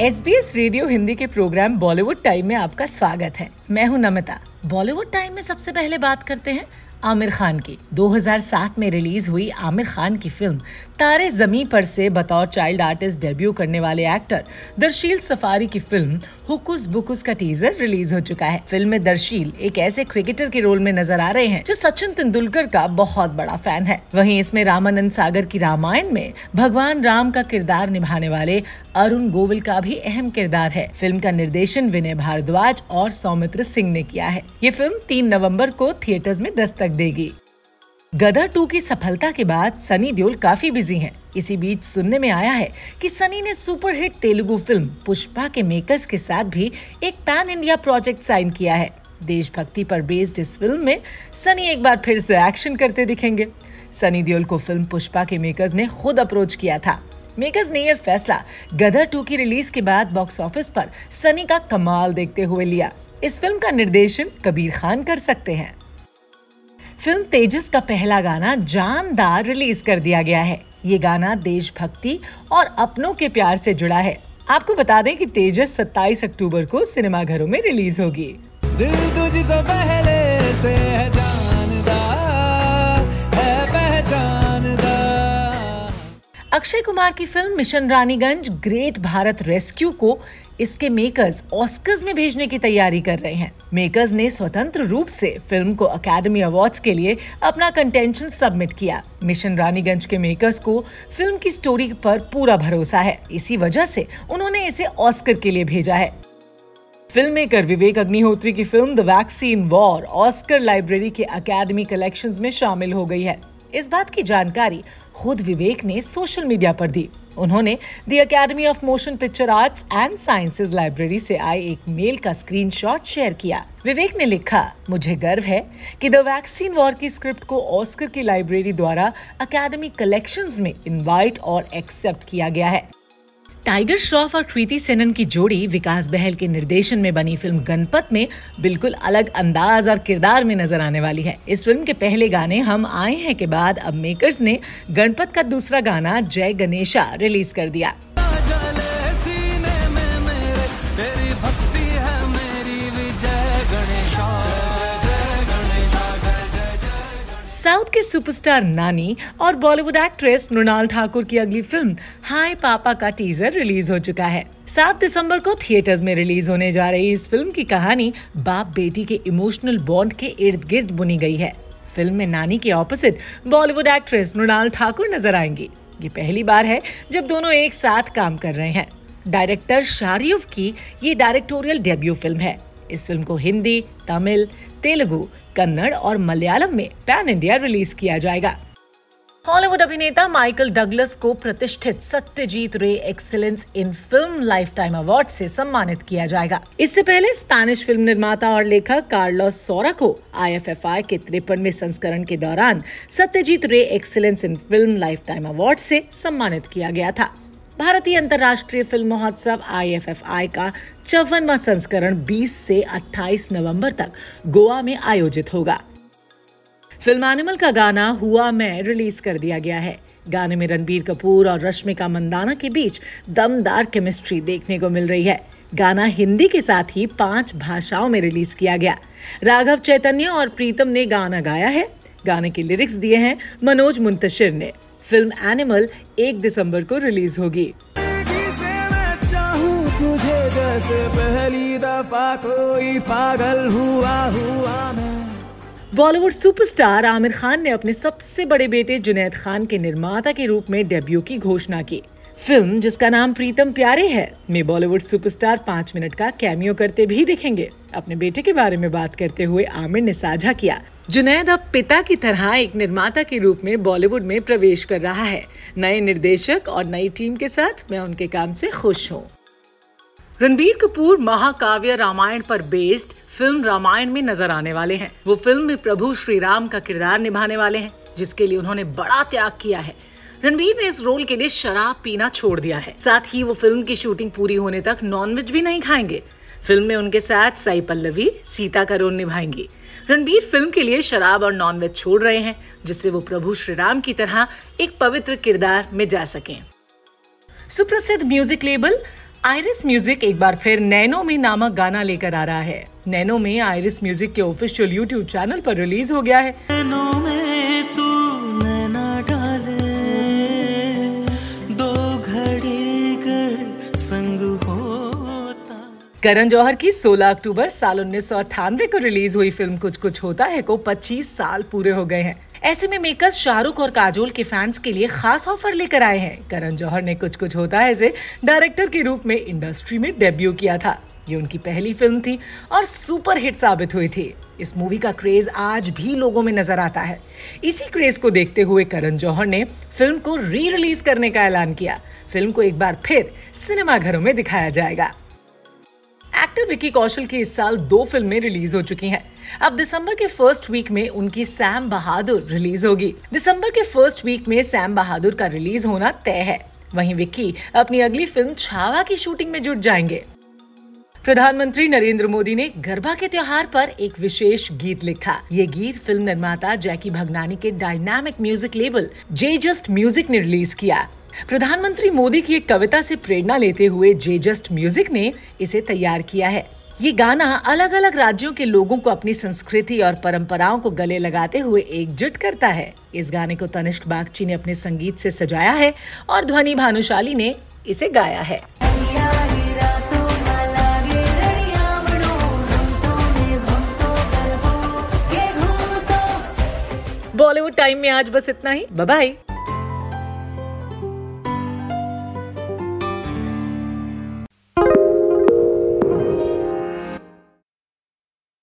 S B S radio Hindi के programme Bollywood time में आपका स्वागत है। मैं हूँ नमिता। बॉलीवुड टाइम में सबसे पहले बात करते हैं आमिर खान की। 2007 में रिलीज़ हुई आमिर खान की फ़िल्म, तारे जमी पर से बतौर चाइल्ड आर्टिस्ट डेब्यू करने वाले एक्टर दर्शील सफारी की फ़िल्म हुकुस बुकुस का टीजर रिलीज़ हो चुका है। फ़िल्म में दर्शील एक ऐसे क्रिकेटर के रोल में नज़र आ रहे हैं, जो सचिन तेंदुलकर का बहुत बड़ा फ़ैन है। वहीं इसमें रामानंद सागर की रामायण में भगवान राम का किरदार निभाने वाले अरुण गोविल का भी अहम किरदार है। फ़िल्म का निर्देशन विनय भारद्वाज और सौमित्र सिंह ने किया है। ये फ़िल्म तीन नवंबर को थिएटर्स में दस्तक देगी। गदर टू की सफलता के बाद सनी देओल काफ़ी बिज़ी हैं। इसी बीच सुनने में आया है कि सनी ने सुपरहिट तेलुगु फ़िल्म पुष्पा के मेकर्स के साथ भी एक पैन इंडिया प्रोजेक्ट साइन किया है। देशभक्ति पर बेस्ड इस फ़िल्म में सनी एक बार फिर से एक्शन करते दिखेंगे। सनी देओल को फ़िल्म पुष्पा के मेकर्स ने खुद अप्रोच किया था। मेकर्स ने यह फैसला गदर टू की रिलीज़ के बाद बॉक्स ऑफ़िस पर सनी का कमाल देखते हुए लिया। इस फ़िल्म का निर्देशन कबीर खान कर सकते हैं। फ़िल्म तेजस का पहला गाना जानदार रिलीज़ कर दिया गया है। ये गाना देशभक्ति और अपनों के प्यार से जुड़ा है। आपको बता दें कि तेजस 27 अक्टूबर को सिनेमाघरों में रिलीज़ होगी। दिल तुझको पहले से है अक्षय कुमार की film Mission Raniganj great Bharat rescue को इसके मेकर्स ऑस्कर्स में भेजने की तैयारी कर रहे हैं। मेकर्स ने स्वतंत्र रूप से फ़िल्म को अकेडमी अवार्ड्स के लिए अपना कंटेंशन सबमिट किया। मिशन रानीगंज के मेकर्स को फ़िल्म की स्टोरी पर पूरा भरोसा है। इसी वजह से उन्होंने इसे ऑस्कर के लिए भेजा है। फ़िल्म मेकर विवेक अग्निहोत्री की film The Vaccine War Oscar library के अकेडमी कलेक्शंस में शामिल हो गई है। इस बात की जानकारी खुद विवेक ने सोशल मीडिया पर दी। उन्होंने the Academy of Motion Picture Arts and Sciences library से आए एक मेल का स्क्रीनशॉट शेयर किया। विवेक ने लिखा, मुझे गर्व है कि द वैक्सीन वॉर की स्क्रिप्ट को ऑस्कर की लाइब्रेरी द्वारा अकेडमी कलेक्शंस में इनवाइट और एक्सेप्ट किया गया है। टाइगर श्रॉफ और कृति सेनन की जोड़ी विकास बहल के निर्देशन में बनी फ़िल्म गणपत में बिल्कुल अलग अंदाज और किरदार में नज़र आने वाली है। इस फ़िल्म के पहले गाने हम आए हैं के बाद अब मेकर्स ने गणपत का दूसरा गाना जय गणेशा रिलीज़ कर दिया। साउथ के सुपरस्टार नानी और बॉलीवुड एक्ट्रेस मृणाल ठाकुर की अगली फ़िल्म हाय पापा का टीजर रिलीज़ हो चुका है। सात दिसंबर को थिएटर्स में रिलीज़ होने जा रही इस फ़िल्म की कहानी बाप बेटी के इमोशनल बॉन्ड के इर्द गिर्द बुनी गई है। फ़िल्म में नानी के opposite Bollywood actress Mrinal Thakur नज़र आएँगी। ये पहली बार है जब दोनों एक साथ काम कर रहे हैं। डायरेक्टर शारियुफ की ये डायरेक्टोरियल डेब्यू फ़िल्म है। इस फ़िल्म को हिंदी, तमिल तेलुगु, कन्नड़ और मलयालम में पैन इंडिया रिलीज़ किया जाएगा। हॉलीवुड अभिनेता माइकल डगलस को प्रतिष्ठित Satyajit Ray excellence in film lifetime award से सम्मानित किया जाएगा। इससे पहले स्पेनिश फ़िल्म निर्माता और लेखक कार्लोस सोरा को आईएफएफआई के तिरपनवे संस्करण के दौरान Satyajit Ray excellence in film lifetime award से सम्मानित किया गया था। भारतीय अंतर्राष्ट्रीय फ़िल्म महोत्सव आई का चौवनवा संस्करण 20 से 28 नवंबर तक गोवा में आयोजित होगा। फ़िल्म एनिमल का गाना हुआ मैं रिलीज़ कर दिया गया है। गाने में रणबीर कपूर और रश्मिका मंदाना के बीच दमदार केमिस्ट्री देखने को मिल रही है। गाना हिंदी के साथ ही पाँच भाषाओं में रिलीज़ किया गया। राघव चैतन्य और प्रीतम ने गाना गाया है। गाने के लिरिक्स दिए हैं मनोज मुंतशिर ने। फ़िल्म एनिमल 1 दिसंबर को रिलीज़ होगी। तुझे जैसे पहली दफ़ा कोई पागल हुआ हुआ मैं। बॉलीवुड सुपरस्टार आमिर खान ने अपने सबसे बड़े बेटे जुनैद खान के निर्माता के रूप में डेब्यू की घोषणा की। फ़िल्म, जिसका नाम प्रीतम प्यारे है, में बॉलीवुड सुपरस्टार पाँच मिनट का कैमियो करते भी दिखेंगे। अपने बेटे के बारे में बात करते हुए आमिर ने साझा किया। जुनैद अब पिता की तरह एक निर्माता के रूप में बॉलीवुड में प्रवेश कर रहा है। नए निर्देशक और नई टीम के साथ मैं उनके काम से खुश हूँ। रणबीर कपूर महाकाव्य रामायण पर बेस्ड फ़िल्म रामायण में नज़र आने वाले हैं। वो फ़िल्म में प्रभु श्री राम का किरदार निभाने वाले हैं, जिसके लिए उन्होंने बड़ा त्याग किया है। रणबीर ने इस रोल के लिए शराब पीना छोड़ दिया है। साथ ही वो फ़िल्म की शूटिंग पूरी होने तक नॉनवेज भी नहीं खाएँगे। फ़िल्म में उनके साथ साई पल्लवी, सीता का रोल निभाएँगी। रणबीर फ़िल्म के लिए शराब और नॉनवेज छोड़ रहे हैं, जिससे वो प्रभु श्री राम की तरह एक पवित्र किरदार में जा सके। सुप्रसिद्ध म्यूज़िक लेबल आयरिस म्यूज़िक एक बार फिर नैनो में नामक गाना लेकर आ रहा है। नैनो में आयरिस म्यूज़िक के ऑफिशियल यूट्यूब चैनल पर रिलीज़ हो गया है। करण जौहर की 16 अक्टूबर साल उन्नीस सौ अठानवे को रिलीज़ हुई फ़िल्म कुछ कुछ होता है को 25 साल पूरे हो गए हैं। ऐसे में मेकर्स शाहरुख और काजोल के फैंस के लिए खास ऑफ़र लेकर आए हैं। करण जौहर ने कुछ कुछ होता है से डायरेक्टर के रूप में इंडस्ट्री में डेब्यू किया था। ये उनकी पहली फ़िल्म थी और सुपर हिट साबित हुई थी। इस मूवी का क्रेज आज भी लोगों में नज़र आता है। इसी क्रेज को देखते हुए करण जौहर ने फ़िल्म को री रिलीज़ करने का ऐलान किया। फ़िल्म को एक बार फिर सिनेमाघरों में दिखाया जाएगा। एक्टर विकी कौशल की इस साल दो फ़िल्में रिलीज़ हो चुकी हैं। अब दिसंबर के फ़र्स्ट वीक में उनकी सैम बहादुर रिलीज़ होगी। दिसंबर के फ़र्स्ट वीक में सैम बहादुर का रिलीज़ होना तय है। वहीं विक्की अपनी अगली फ़िल्म छावा की शूटिंग में जुट जाएँगे। प्रधानमंत्री नरेंद्र मोदी ने गरबा के त्योहार पर एक विशेष गीत लिखा। ये गीत फ़िल्म निर्माता जैकी भगनानी के dynamic music label J just music ने रिलीज़ किया। प्रधानमंत्री मोदी की एक कविता से प्रेरणा लेते हुए जे जस्ट म्यूज़िक ने इसे तैयार किया है। ये गाना अलग अलग राज्यों के लोगों को अपनी संस्कृति और परंपराओं को गले लगाते हुए एकजुट करता है। इस गाने को तनिष्क बागची ने अपने संगीत से सजाया है और ध्वनि भानुशाली ने इसे गाया है। बॉलीवुड टाइम में आज बस इतना ही। बाय